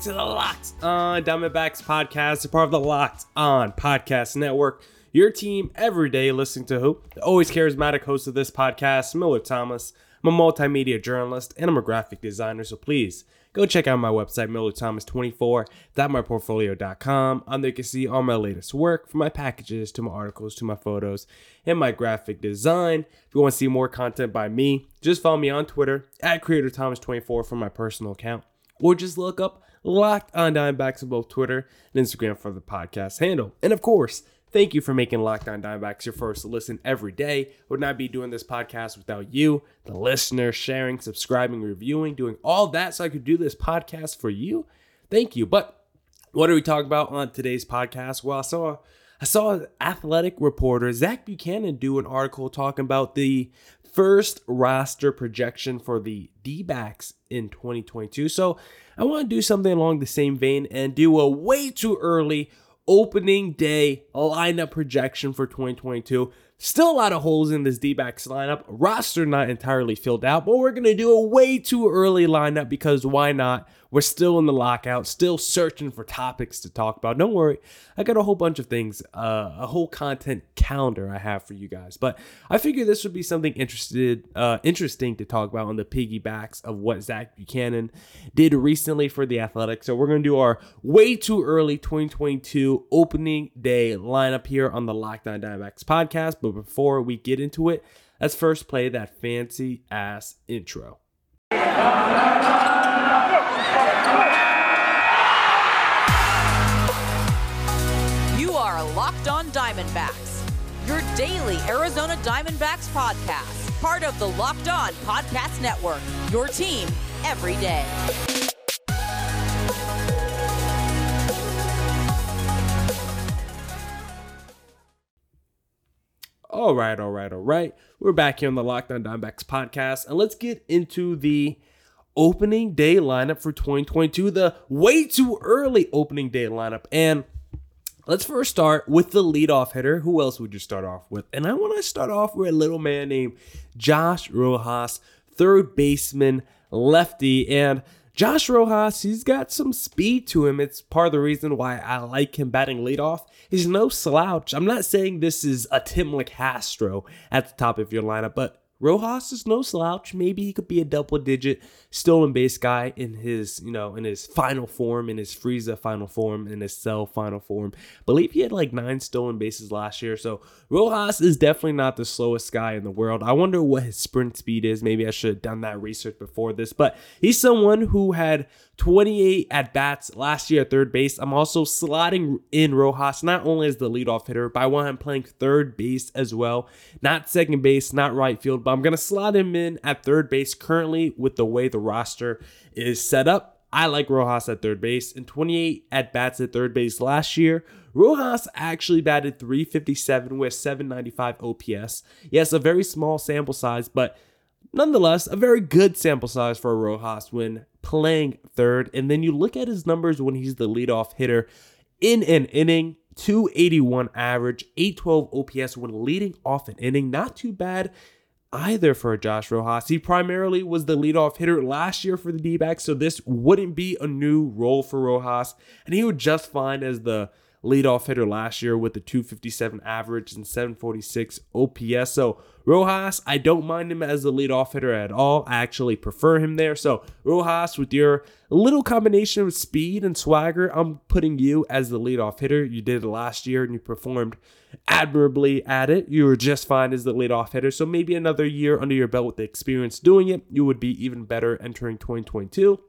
to the Locked On Diamondbacks podcast, a part of the Locked On Podcast Network. Your team every day listening to who? The always charismatic host of this podcast, Miller Thomas. I'm a multimedia journalist and I'm a graphic designer, so please go check out my website, millerthomas24.myportfolio.com. On there you can see all my latest work, from my packages to my articles to my photos and my graphic design. If you want to see more content by me, just follow me on Twitter at CreatorThomas24 for my personal account, or just look up Locked on Diamondbacks on both Twitter and Instagram for the podcast handle. And of course, Thank you for making Locked On Diamondbacks your first listen every day. Would not be doing this podcast without you, the listener, sharing, subscribing, reviewing, doing all that so I could do this podcast for you. Thank you. But what are we talking about on today's podcast? Well, I saw I saw athletic reporter, Zach Buchanan, do an article talking about the first roster projection for the D backs in 2022. So I want to do something along the same vein and do a way too early opening day lineup projection for 2022. Still a lot of holes in this D backs lineup. Roster not entirely filled out, but we're going to do a way too early lineup because why not? We're still in the lockout, still searching for topics to talk about. Don't worry, I got a whole bunch of things, uh, a whole content calendar I have for you guys. But I figured this would be something interested, uh, interesting to talk about on the piggybacks of what Zach Buchanan did recently for the Athletics. So we're to do our way too early 2022 opening day lineup here on the Locked On Diamondbacks podcast. But before we get into it, let's first play that fancy ass intro. Diamondbacks, your daily Arizona Diamondbacks podcast, part of the Locked On Podcast Network, your team every day. All right, all right, all right. We're back here on the Locked On Diamondbacks podcast, and let's get into the opening day lineup for 2022, the way too early opening day lineup. And let's first start with the leadoff hitter. Who else would you start off with? And I want to start off with a little man named Josh Rojas, third baseman, lefty. And Josh Rojas, he's got some speed to him. It's part of the reason why I like him batting leadoff. He's no slouch. I'm not saying this is a Tim Locastro at the top of your lineup, but Rojas is no slouch. Maybe he could be a double digit stolen base guy in his, you know, in his final form, in his Frieza final form, in his Cell final form. I believe he had like nine stolen bases last year. So Rojas is definitely not the slowest guy in the world. I wonder what his sprint speed is. Maybe I should have done that research before this. But he's someone who had 28 at bats last year at third base. I'm also slotting in Rojas not only as the leadoff hitter, but I want him playing third base as well. Not second base, not right field, but I'm going to slot him in at third base currently with the way the roster is set up. I like Rojas at third base. In 28 at bats at third base last year, Rojas actually batted 357 with 795 OPS. Yes, a very small sample size, but nonetheless, a very good sample size for Rojas when playing third. And then you look at his numbers when he's the leadoff hitter in an inning 281 average, 812 OPS when leading off an inning. Not too bad either for Josh Rojas. He primarily was the leadoff hitter last year for the D backs, so this wouldn't be a new role for Rojas. And he would just fine as the leadoff hitter last year with a 257 average and 746 OPS. So Rojas, I don't mind him as the leadoff hitter at all. I actually prefer him there. So Rojas, with your little combination of speed and swagger, I'm putting you as the leadoff hitter. You did it last year and you performed admirably at it. You were just fine as the leadoff hitter. So maybe another year under your belt with the experience doing it, you would be even better entering 2022.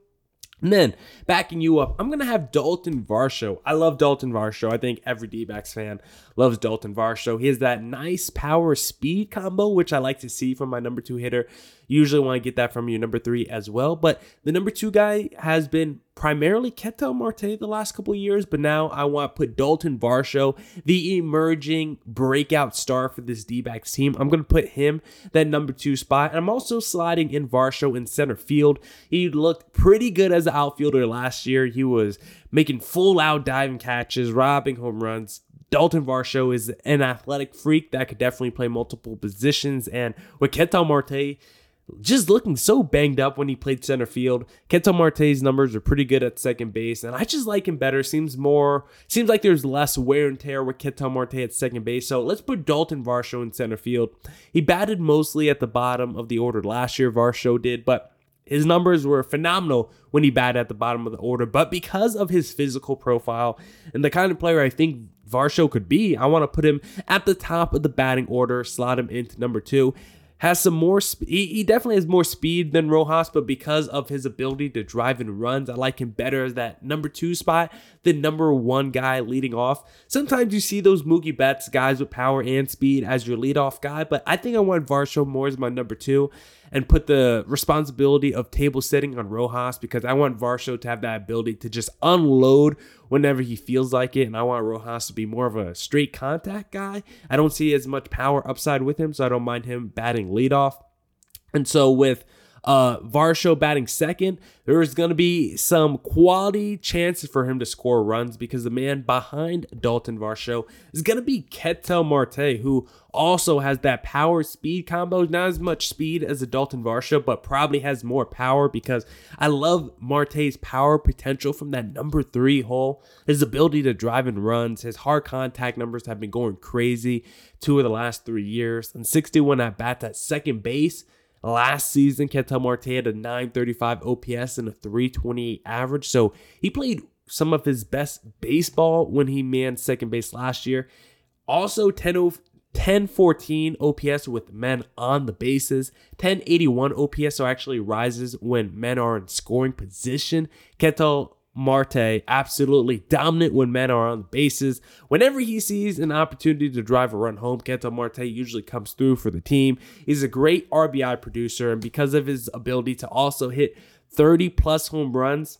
And then backing you up, I'm gonna have Dalton Varsho. I love Dalton Varsho. I think every D-backs fan loves Dalton Varsho. He has that nice power speed combo, which I like to see from my number two hitter. You usually want to get that from your number three as well. But the number two guy has been primarily Ketel Marte the last couple years, but now I want to put Dalton Varsho, the emerging breakout star for this D backs team. I'm going to put him that number two spot. And I'm also sliding in Varsho in center field. He looked pretty good as an outfielder last year. He was making full out diving catches, robbing home runs, Dalton Varsho is an athletic freak that could definitely play multiple positions. And with Ketel Marte just looking so banged up when he played center field, Ketel Marte's numbers are pretty good at second base. And I just like him better. Seems more, seems like there's less wear and tear with Ketel Marte at second base. So let's put Dalton Varsho in center field. He batted mostly at the bottom of the order last year, Varsho did, but his numbers were phenomenal when he batted at the bottom of the order, but because of his physical profile and the kind of player I think Varsho could be, I want to put him at the top of the batting order, slot him into number two has some more he, he definitely has more speed than Rojas, but because of his ability to drive and runs, I like him better as that number two spot, the number one guy leading off. Sometimes you see those Mookie Betts guys with power and speed as your leadoff guy, but I think I want Varsho more as my number two and put the responsibility of table setting on Rojas because I want Varsho to have that ability to just unload whenever he feels like it. And I want Rojas to be more of a straight contact guy. I don't see as much power upside with him, so I don't mind him batting leadoff. And so with uh, Varsho batting second, there is going to be some quality chances for him to score runs because the man behind Dalton Varsho is going to be Ketel Marte, who also has that power speed combo. Not as much speed as a Dalton Varsho, but probably has more power because I love Marte's power potential from that number three hole. His ability to drive and runs, his hard contact numbers have been going crazy two of the last three years. And 61 at bats at second base Last season, Ketel Marte had a 935 OPS and a 328 average. So he played some of his best baseball when he manned second base last year. Also, 10, 1014 OPS with men on the bases. 1081 OPS so actually rises when men are in scoring position. Ketel Marte absolutely dominant when men are on the bases. Whenever he sees an opportunity to drive a run home, Ketel Marte usually comes through for the team. He's a great RBI producer, and because of his ability to also hit 30 plus home runs,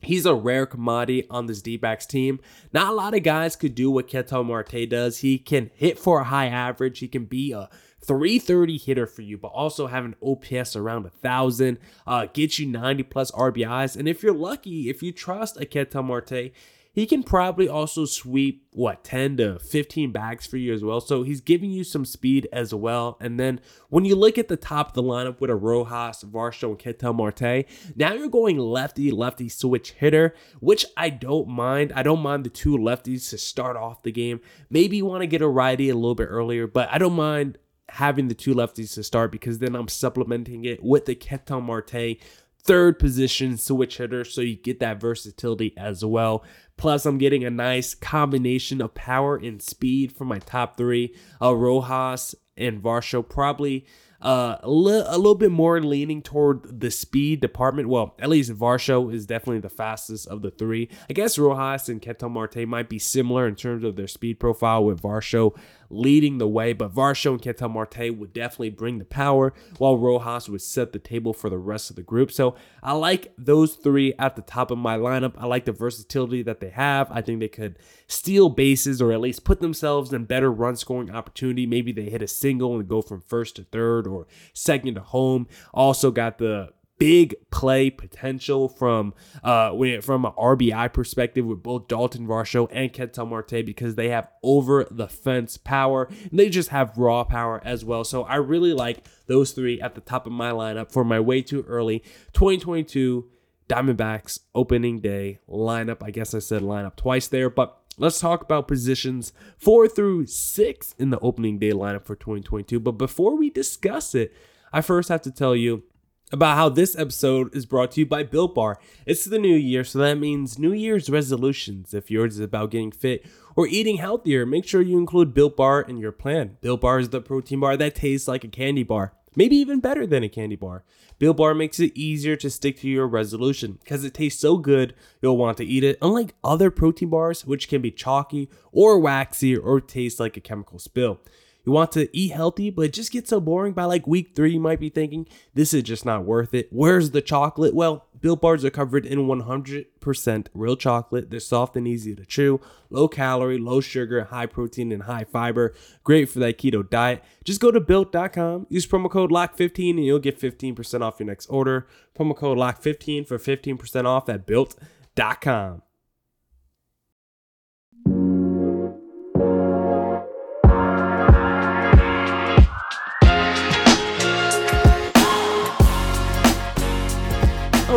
He's a rare commodity on this D backs team. Not a lot of guys could do what Ketel Marte does. He can hit for a high average. He can be a 330 hitter for you, but also have an OPS around a thousand, uh, get you 90 plus RBIs. And if you're lucky, if you trust a Ketel Marte, he can probably also sweep what 10 to 15 bags for you as well. So he's giving you some speed as well. And then when you look at the top of the lineup with a Rojas, Varsho, and Ketel Marte, now you're going lefty lefty switch hitter, which I don't mind. I don't mind the two lefties to start off the game. Maybe you want to get a righty a little bit earlier, but I don't mind having the two lefties to start because then I'm supplementing it with the Ketel Marte third position switch hitter so you get that versatility as well. Plus, I'm getting a nice combination of power and speed from my top three. Uh, Rojas and Varsho probably uh, a, li- a little bit more leaning toward the speed department. Well, at least Varsho is definitely the fastest of the three. I guess Rojas and Ketel Marte might be similar in terms of their speed profile, with Varsho leading the way, but Varsho and Ketel Marte would definitely bring the power, while Rojas would set the table for the rest of the group. So I like those three at the top of my lineup. I like the versatility that they have. I think they could steal bases or at least put themselves in better run scoring opportunity. Maybe they hit a single and go from first to third or second to home. Also got the big play potential from uh from an RBI perspective with both Dalton Varsho and Ketel Marte because they have over the fence power and they just have raw power as well. So I really like those three at the top of my lineup for my way too early 2022 Diamondbacks opening day lineup. I guess I said lineup twice there, but let's talk about positions four through six in the opening day lineup for 2022. But before we discuss it, I first have to tell you about how this episode is brought to you by Built Bar. It's the new year, so that means New Year's resolutions. If yours is about getting fit or eating healthier, make sure you include Built Bar in your plan. Built Bar is the protein bar that tastes like a candy bar, maybe even better than a candy bar. Built Bar makes it easier to stick to your resolution because it tastes so good you'll want to eat it, unlike other protein bars, which can be chalky or waxy or taste like a chemical spill. You want to eat healthy, but it just gets so boring by like week three. You might be thinking, this is just not worth it. Where's the chocolate? Well, Built Bars are covered in 100% real chocolate. They're soft and easy to chew, low calorie, low sugar, high protein, and high fiber. Great for that keto diet. Just go to built.com, use promo code LOCK15, and you'll get 15% off your next order. Promo code LOCK15 for 15% off at built.com.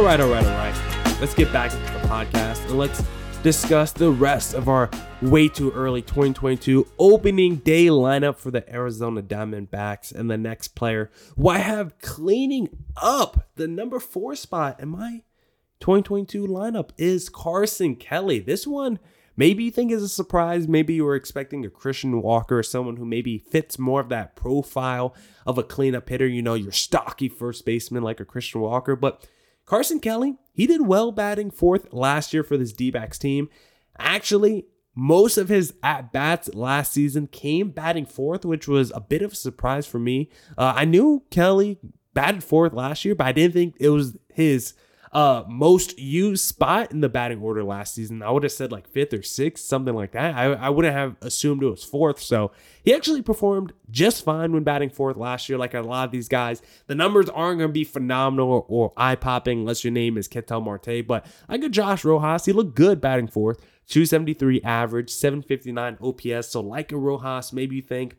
All right, all right, all right. Let's get back into the podcast and let's discuss the rest of our way too early 2022 opening day lineup for the Arizona Diamondbacks and the next player who I have cleaning up the number four spot in my 2022 lineup is Carson Kelly. This one maybe you think is a surprise. Maybe you were expecting a Christian Walker, or someone who maybe fits more of that profile of a cleanup hitter, you know, your stocky first baseman like a Christian Walker. But Carson Kelly, he did well batting fourth last year for this D backs team. Actually, most of his at bats last season came batting fourth, which was a bit of a surprise for me. Uh, I knew Kelly batted fourth last year, but I didn't think it was his uh, most used spot in the batting order last season. I would have said like fifth or sixth, something like that. I, I wouldn't have assumed it was fourth. So he actually performed just fine when batting fourth last year, like a lot of these guys. The numbers aren't going to be phenomenal or, or eye popping unless your name is Ketel Marte, but I got Josh Rojas. He looked good batting fourth. 273 average, 759 OPS. So, like a Rojas, maybe you think,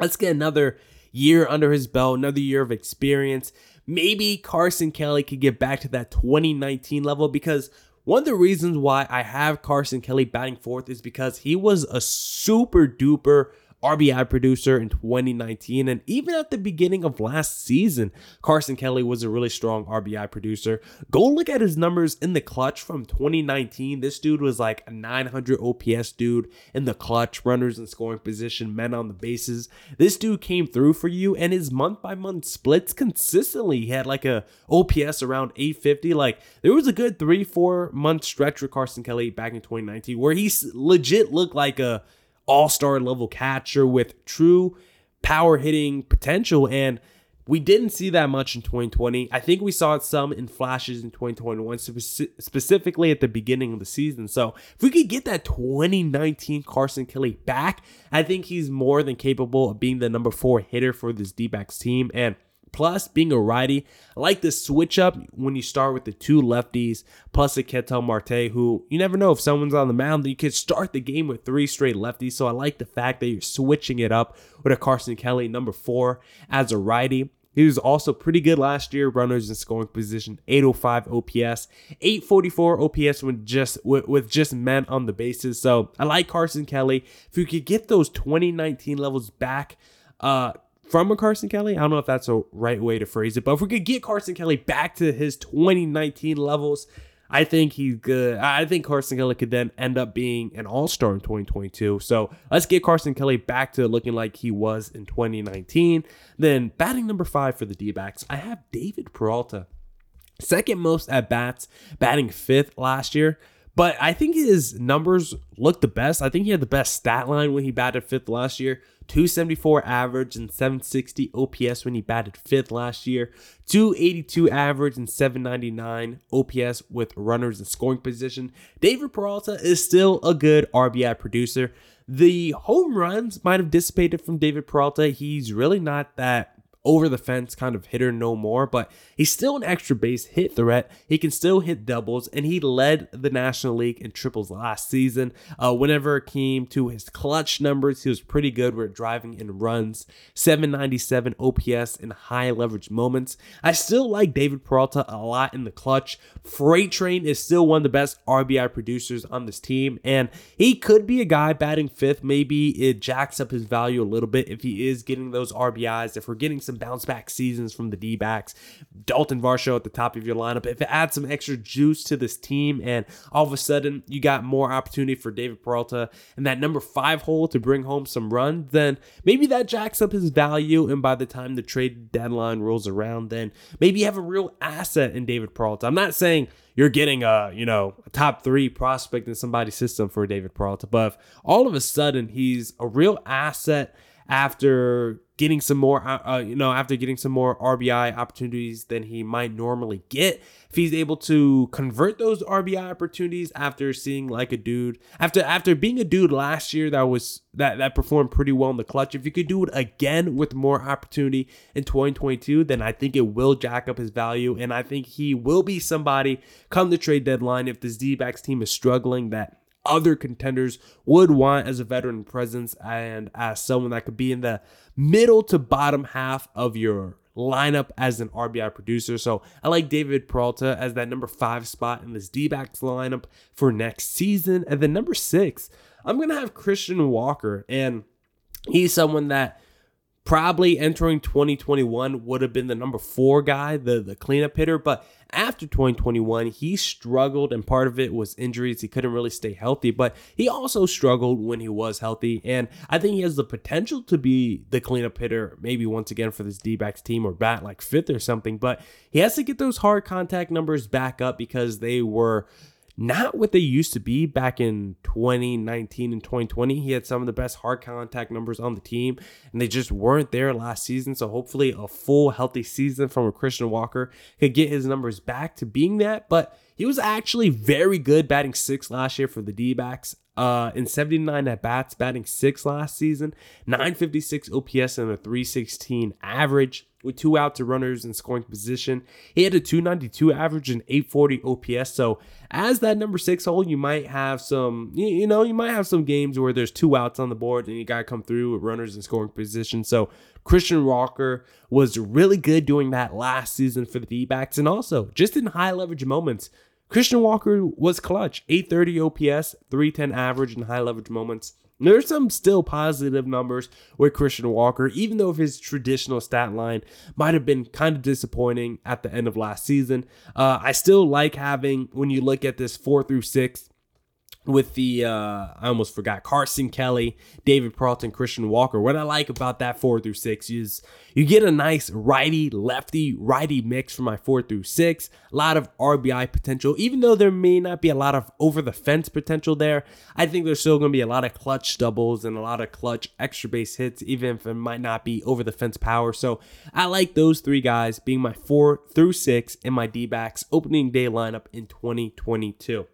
let's get another year under his belt, another year of experience. Maybe Carson Kelly could get back to that 2019 level because one of the reasons why I have Carson Kelly batting fourth is because he was a super duper RBI producer in 2019. And even at the beginning of last season, Carson Kelly was a really strong RBI producer. Go look at his numbers in the clutch from 2019. This dude was like a 900 OPS dude in the clutch, runners in scoring position, men on the bases. This dude came through for you, and his month by month splits consistently. He had like a OPS around 850. Like there was a good three, four month stretch with Carson Kelly back in 2019 where he legit looked like a all star level catcher with true power hitting potential. And we didn't see that much in 2020. I think we saw some in flashes in 2021, specifically at the beginning of the season. So if we could get that 2019 Carson Kelly back, I think he's more than capable of being the number four hitter for this D backs team. And Plus, being a righty, I like the switch up when you start with the two lefties, plus a Ketel Marte, who you never know if someone's on the mound, you could start the game with three straight lefties. So I like the fact that you're switching it up with a Carson Kelly, number four, as a righty. He was also pretty good last year, runners in scoring position, 805 OPS, 844 OPS with just with, with just men on the bases. So I like Carson Kelly. If you could get those 2019 levels back, uh, from a Carson Kelly. I don't know if that's a right way to phrase it, but if we could get Carson Kelly back to his 2019 levels, I think he's good. I think Carson Kelly could then end up being an all star in 2022. So let's get Carson Kelly back to looking like he was in 2019. Then batting number five for the D backs, I have David Peralta. Second most at bats, batting fifth last year. But I think his numbers look the best. I think he had the best stat line when he batted fifth last year. 274 average and 760 OPS when he batted fifth last year. 282 average and 799 OPS with runners in scoring position. David Peralta is still a good RBI producer. The home runs might have dissipated from David Peralta. He's really not that over the fence kind of hitter no more, but he's still an extra base hit threat. He can still hit doubles, and he led the National League in triples last season. Uh, whenever it came to his clutch numbers, he was pretty good with driving in runs, 797 OPS in high leverage moments. I still like David Peralta a lot in the clutch. Freight Train is still one of the best RBI producers on this team, and he could be a guy batting fifth. Maybe it jacks up his value a little bit if he is getting those RBIs. If we're getting some some bounce back seasons from the D backs. Dalton Varsho at the top of your lineup. If it adds some extra juice to this team, and all of a sudden you got more opportunity for David Peralta and that number five hole to bring home some runs, then maybe that jacks up his value. And by the time the trade deadline rolls around, then maybe you have a real asset in David Peralta. I'm not saying you're getting a you know a top three prospect in somebody's system for David Peralta, but all of a sudden he's a real asset after getting some more, uh, uh, you know, after getting some more RBI opportunities than he might normally get. If he's able to convert those RBI opportunities after seeing like a dude, after after being a dude last year that was that that performed pretty well in the clutch. If you could do it again with more opportunity in 2022, then I think it will jack up his value, and I think he will be somebody come the trade deadline if this D-backs team is struggling that other contenders would want as a veteran presence and as someone that could be in the middle to bottom half of your lineup as an RBI producer. So I like David Peralta as that number five spot in this D backs lineup for next season. And then number six, I'm going to have Christian Walker. And he's someone that probably entering 2021 would have been the number four guy, the, the cleanup hitter. But after 2021, he struggled, and part of it was injuries. He couldn't really stay healthy, but he also struggled when he was healthy. And I think he has the potential to be the cleanup hitter, maybe once again for this D backs team or bat like fifth or something. But he has to get those hard contact numbers back up because they were not what they used to be back in 2019 and 2020. He had some of the best hard contact numbers on the team, and they just weren't there last season. So hopefully, a full healthy season from a Christian Walker could get his numbers back to being that. But he was actually very good batting six last year for the D backs. Uh, in 79 at bats, batting six last season, 956 OPS and a 316 average with two outs to runners in scoring position. He had a 292 average and 840 OPS. So as that number six hole, you might have some, you know, you might have some games where there's two outs on the board and you got to come through with runners in scoring position. So Christian Walker was really good doing that last season for the D-backs. And also just in high leverage moments, Christian Walker was clutch. 830 OPS, 310 average in high leverage moments. There's some still positive numbers with Christian Walker, even though his traditional stat line might have been kind of disappointing at the end of last season. Uh, I still like having, when you look at this four through six, with the uh I almost forgot Carson Kelly, David Peralta, Christian Walker. What I like about that four through six is you get a nice righty lefty righty mix for my four through six. A lot of RBI potential, even though there may not be a lot of over the fence potential there. I think there's still going to be a lot of clutch doubles and a lot of clutch extra base hits, even if it might not be over the fence power. So I like those three guys being my four through six in my D backs opening day lineup in 2022.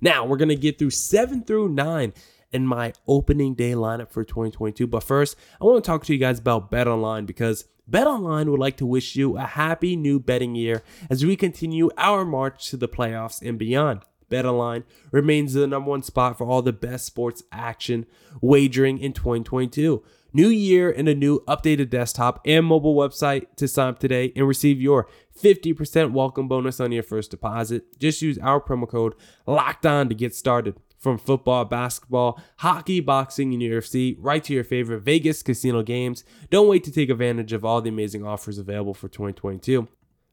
Now we're gonna get through seven through nine in my opening day lineup for 2022. But first, I want to talk to you guys about Bet Online because Bet Online would like to wish you a happy new betting year as we continue our march to the playoffs and beyond. BetOnline remains the number one spot for all the best sports action wagering in 2022. New year and a new updated desktop and mobile website to sign up today and receive your 50% welcome bonus on your first deposit. Just use our promo code locked on to get started. From football, basketball, hockey, boxing, and UFC, right to your favorite Vegas casino games. Don't wait to take advantage of all the amazing offers available for 2022.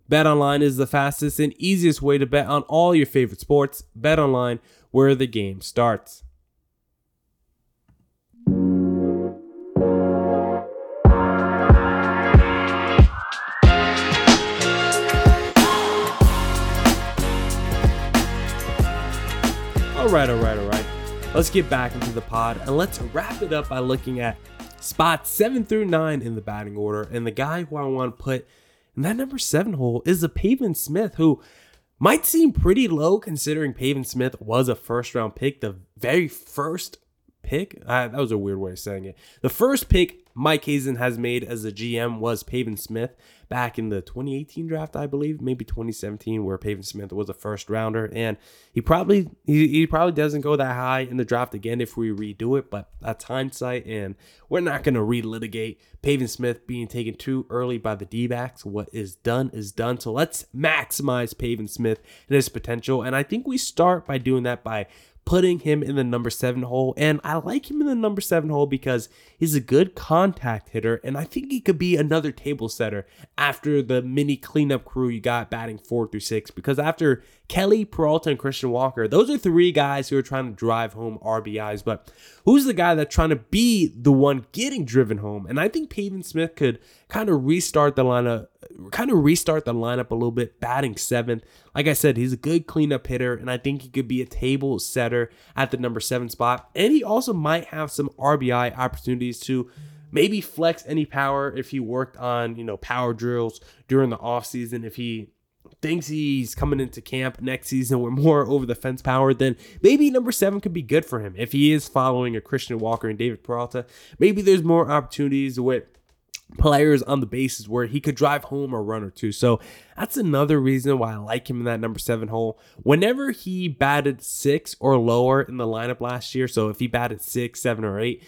BetOnline is the fastest and easiest way to bet on all your favorite sports. BetOnline, where the game starts. Let's get back into the pod and let's wrap it up by looking at spots seven through nine in the batting order. And the guy who I want to put in that number seven hole is a Pavin Smith, who might seem pretty low considering Pavin Smith was a first round pick, the very first pick. Uh, that was a weird way of saying it. The first pick Mike Hazen has made as a GM was Pavin Smith back in the 2018 draft, I believe, maybe 2017, where Pavin Smith was a first rounder, and he probably he, he probably doesn't go that high in the draft again if we redo it, but that's hindsight, and we're not going to relitigate Pavin Smith being taken too early by the D-backs. What is done is done. So let's maximize Pavin Smith and his potential, and I think we start by doing that by putting him in the number seven hole. And I like him in the number seven hole because he's a good contact hitter. And I think he could be another table setter after the mini cleanup crew you got batting four through six. Because after Kelly, Peralta, and Christian Walker, those are three guys who are trying to drive home RBIs. But who's the guy that's trying to be the one getting driven home? And I think Pavin Smith could kind of restart the lineup, kind of restart the lineup a little bit, batting seventh. Like I said, he's a good cleanup hitter, and I think he could be a table setter at the number seven spot. And he also might have some RBI opportunities to maybe flex any power if he worked on, you know, power drills during the offseason. If he thinks he's coming into camp next season with more over the fence power, then maybe number seven could be good for him. If he is following a Christian Walker and David Peralta, maybe there's more opportunities with players on the bases where he could drive home a run or two. So that's another reason why I like him in that number seven hole. Whenever he batted six or lower in the lineup last year, so if he batted six, seven, or eight,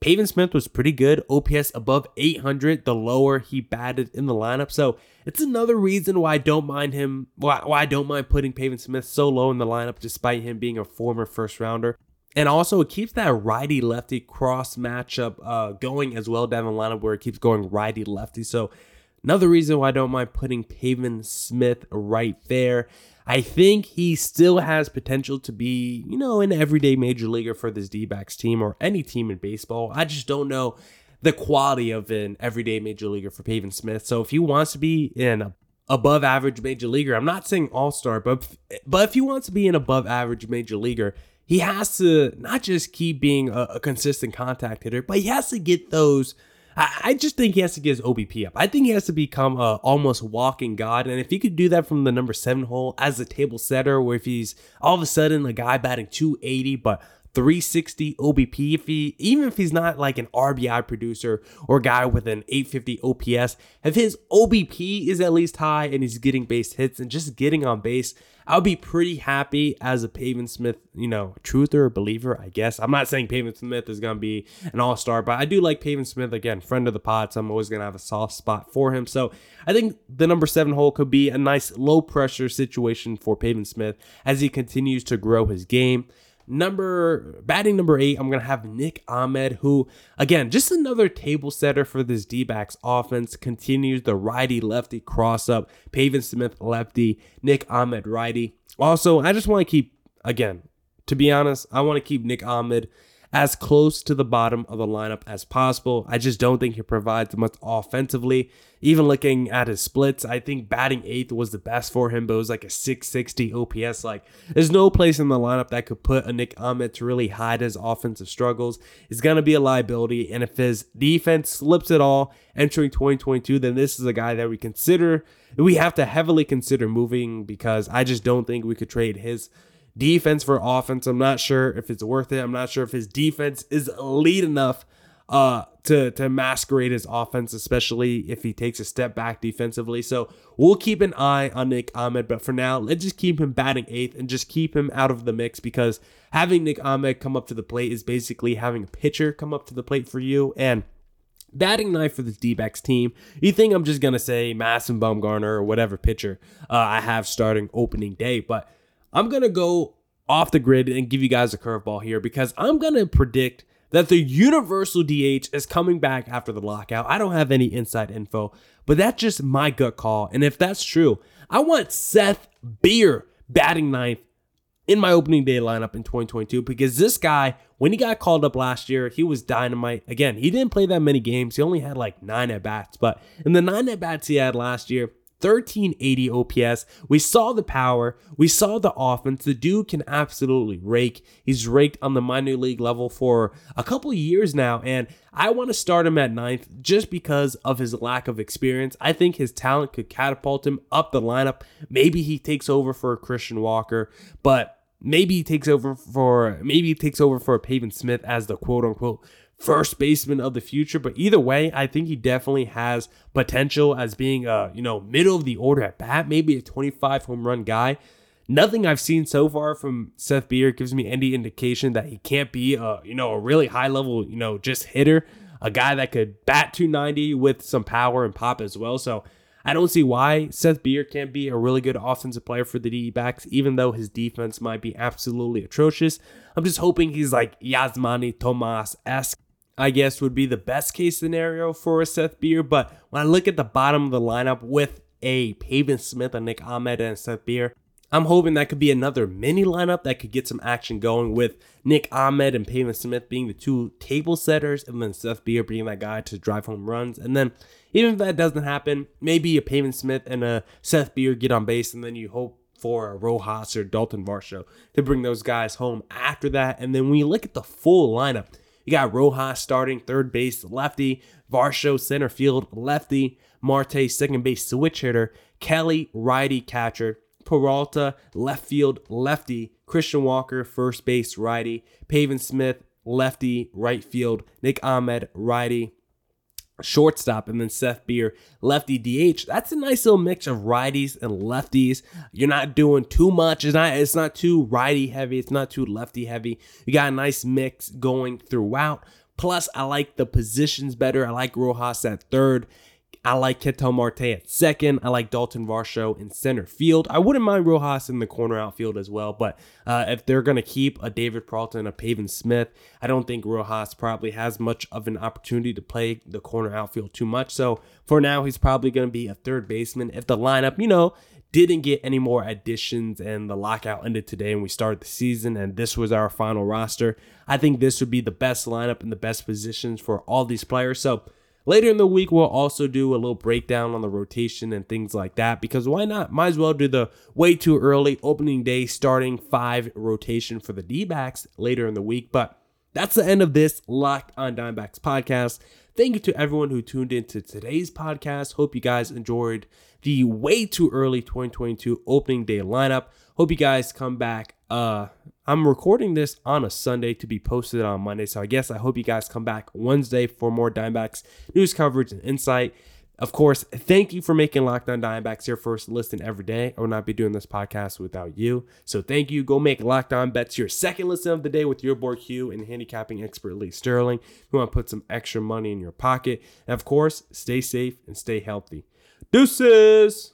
Pavin Smith was pretty good. OPS above 800 the lower he batted in the lineup. So it's another reason why I don't mind him, why, why I don't mind putting Pavin Smith so low in the lineup despite him being a former first rounder. And also, it keeps that righty lefty cross matchup uh, going as well down the lineup where it keeps going righty lefty. So, another reason why I don't mind putting Pavin Smith right there. I think he still has potential to be, you know, an everyday major leaguer for this D backs team or any team in baseball. I just don't know the quality of an everyday major leaguer for Pavin Smith. So, if he wants to be an above average major leaguer, I'm not saying all star, but but if he wants to be an above average major leaguer, he has to not just keep being a, a consistent contact hitter, but he has to get those. I, I, just think he has to get his OBP up. I think he has to become a almost walking god. And if he could do that from the number seven hole as a table setter, where if he's all of a sudden a guy batting 280, but 360 OBP if he even if he's not like an RBI producer or guy with an 850 OPS if his OBP is at least high and he's getting base hits and just getting on base I'll be pretty happy as a Pavin Smith you know truther or believer I guess. I'm not saying Pavin Smith is going to be an all-star but I do like Pavin Smith. Again friend of the pod so I'm always going to have a soft spot for him. So I think the number 7 hole could be a nice low pressure situation for Pavin Smith as he continues to grow his game Number batting number eight, I'm gonna have Nick Ahmed, who again, just another table setter for this D-backs offense. Continues the righty lefty cross up. Pavin Smith lefty, Nick Ahmed righty. Also, I just want to keep again, to be honest, I want to keep Nick Ahmed as close to the bottom of the lineup as possible. I just don't think he provides much offensively. Even looking at his splits, I think batting eighth was the best for him, but it was like a 660 OPS. Like, there's no place in the lineup that could put a Nick Ahmed to really hide his offensive struggles. It's going to be a liability. And if his defense slips at all entering 2022, then this is a guy that we consider, we have to heavily consider moving because I just don't think we could trade his defense for offense. I'm not sure if it's worth it. I'm not sure if his defense is elite enough uh, to to masquerade his offense, especially if he takes a step back defensively. So we'll keep an eye on Nick Ahmed, but for now, let's just keep him batting eighth and just keep him out of the mix because having Nick Ahmed come up to the plate is basically having a pitcher come up to the plate for you and. Batting ninth for this D-backs team. You think I'm just gonna say Mass Madison Bumgarner or whatever pitcher uh, I have starting opening day, but I'm going to go off the grid and give you guys a curveball here because I'm going to predict that the universal DH is coming back after the lockout. I don't have any inside info, but that's just my gut call. And if that's true, I want Seth Beer batting ninth in my opening day lineup in 2022 because this guy, when he got called up last year, he was dynamite. Again, he didn't play that many games. He only had like nine at bats, but in the nine at bats he had last year, 1380 OPS. We saw the power. We saw the offense. The dude can absolutely rake. He's raked on the minor league level for a couple years now. And I want to start him at ninth just because of his lack of experience. I think his talent could catapult him up the lineup. Maybe he takes over for Christian Walker, but maybe he takes over for maybe he takes over for Pavin Smith as the quote unquote first baseman of the future. But either way, I think he definitely has potential as being a, you know, middle of the order at bat, maybe a 25 home run guy. Nothing I've seen so far from Seth Beer gives me any indication that he can't be a, you know, a really high level, you know, just hitter, a guy that could bat 290 with some power and pop as well. So I don't see why Seth Beer can't be a really good offensive player for the D backs, even though his defense might be absolutely atrocious. I'm just hoping he's like Yasmany Tomas esque I guess would be the best case scenario for a Seth Beer. But when I look at the bottom of the lineup with a Pavin Smith, a Nick Ahmed, and Seth Beer, I'm hoping that could be another mini lineup that could get some action going with Nick Ahmed and Pavin Smith being the two table setters, and then Seth Beer being that guy to drive home runs. And then even if that doesn't happen, maybe a Pavin Smith and a Seth Beer get on base, and then you hope for a Rojas or Dalton Varsho to bring those guys home after that. And then when you look at the full lineup, You got Rojas starting third base lefty, Varsho center field lefty, Marte second base switch hitter, Kelly righty catcher, Peralta left field lefty, Christian Walker first base righty, Pavin Smith lefty right field, Nick Ahmed righty, shortstop, and then Seth Beer, lefty DH. That's a nice little mix of righties and lefties. You're not doing too much. It's not it's not too righty heavy. It's not too lefty heavy. You got a nice mix going throughout. Plus, I like the positions better. I like Rojas at third I like Ketel Marte at second. I like Dalton Varsho in center field. I wouldn't mind Rojas in the corner outfield as well, but uh, if they're going to keep a David Peralta and a Pavin Smith, I don't think Rojas probably has much of an opportunity to play the corner outfield too much. So for now, he's probably going to be a third baseman. If the lineup, you know, didn't get any more additions and the lockout ended today and we started the season and this was our final roster, I think this would be the best lineup and the best positions for all these players. So Later in the week, we'll also do a little breakdown on the rotation and things like that because why not? Might as well do the way too early opening day starting five rotation for the D backs later in the week. But that's the end of this Locked on Diamondbacks podcast. Thank you to everyone who tuned into today's podcast. Hope you guys enjoyed the way too early 2022 opening day lineup. Hope you guys come back. Uh, I'm recording this on a Sunday to be posted on Monday, so I guess I hope you guys come back Wednesday for more Diamondbacks news coverage and insight. Of course, thank you for making Locked On Diamondbacks your first listen every day. I would not be doing this podcast without you. So thank you. Go make Locked On Bets your second listen of the day with your boy Q and handicapping expert Lee Sterling. You want to put some extra money in your pocket. And of course, stay safe and stay healthy. Deuces!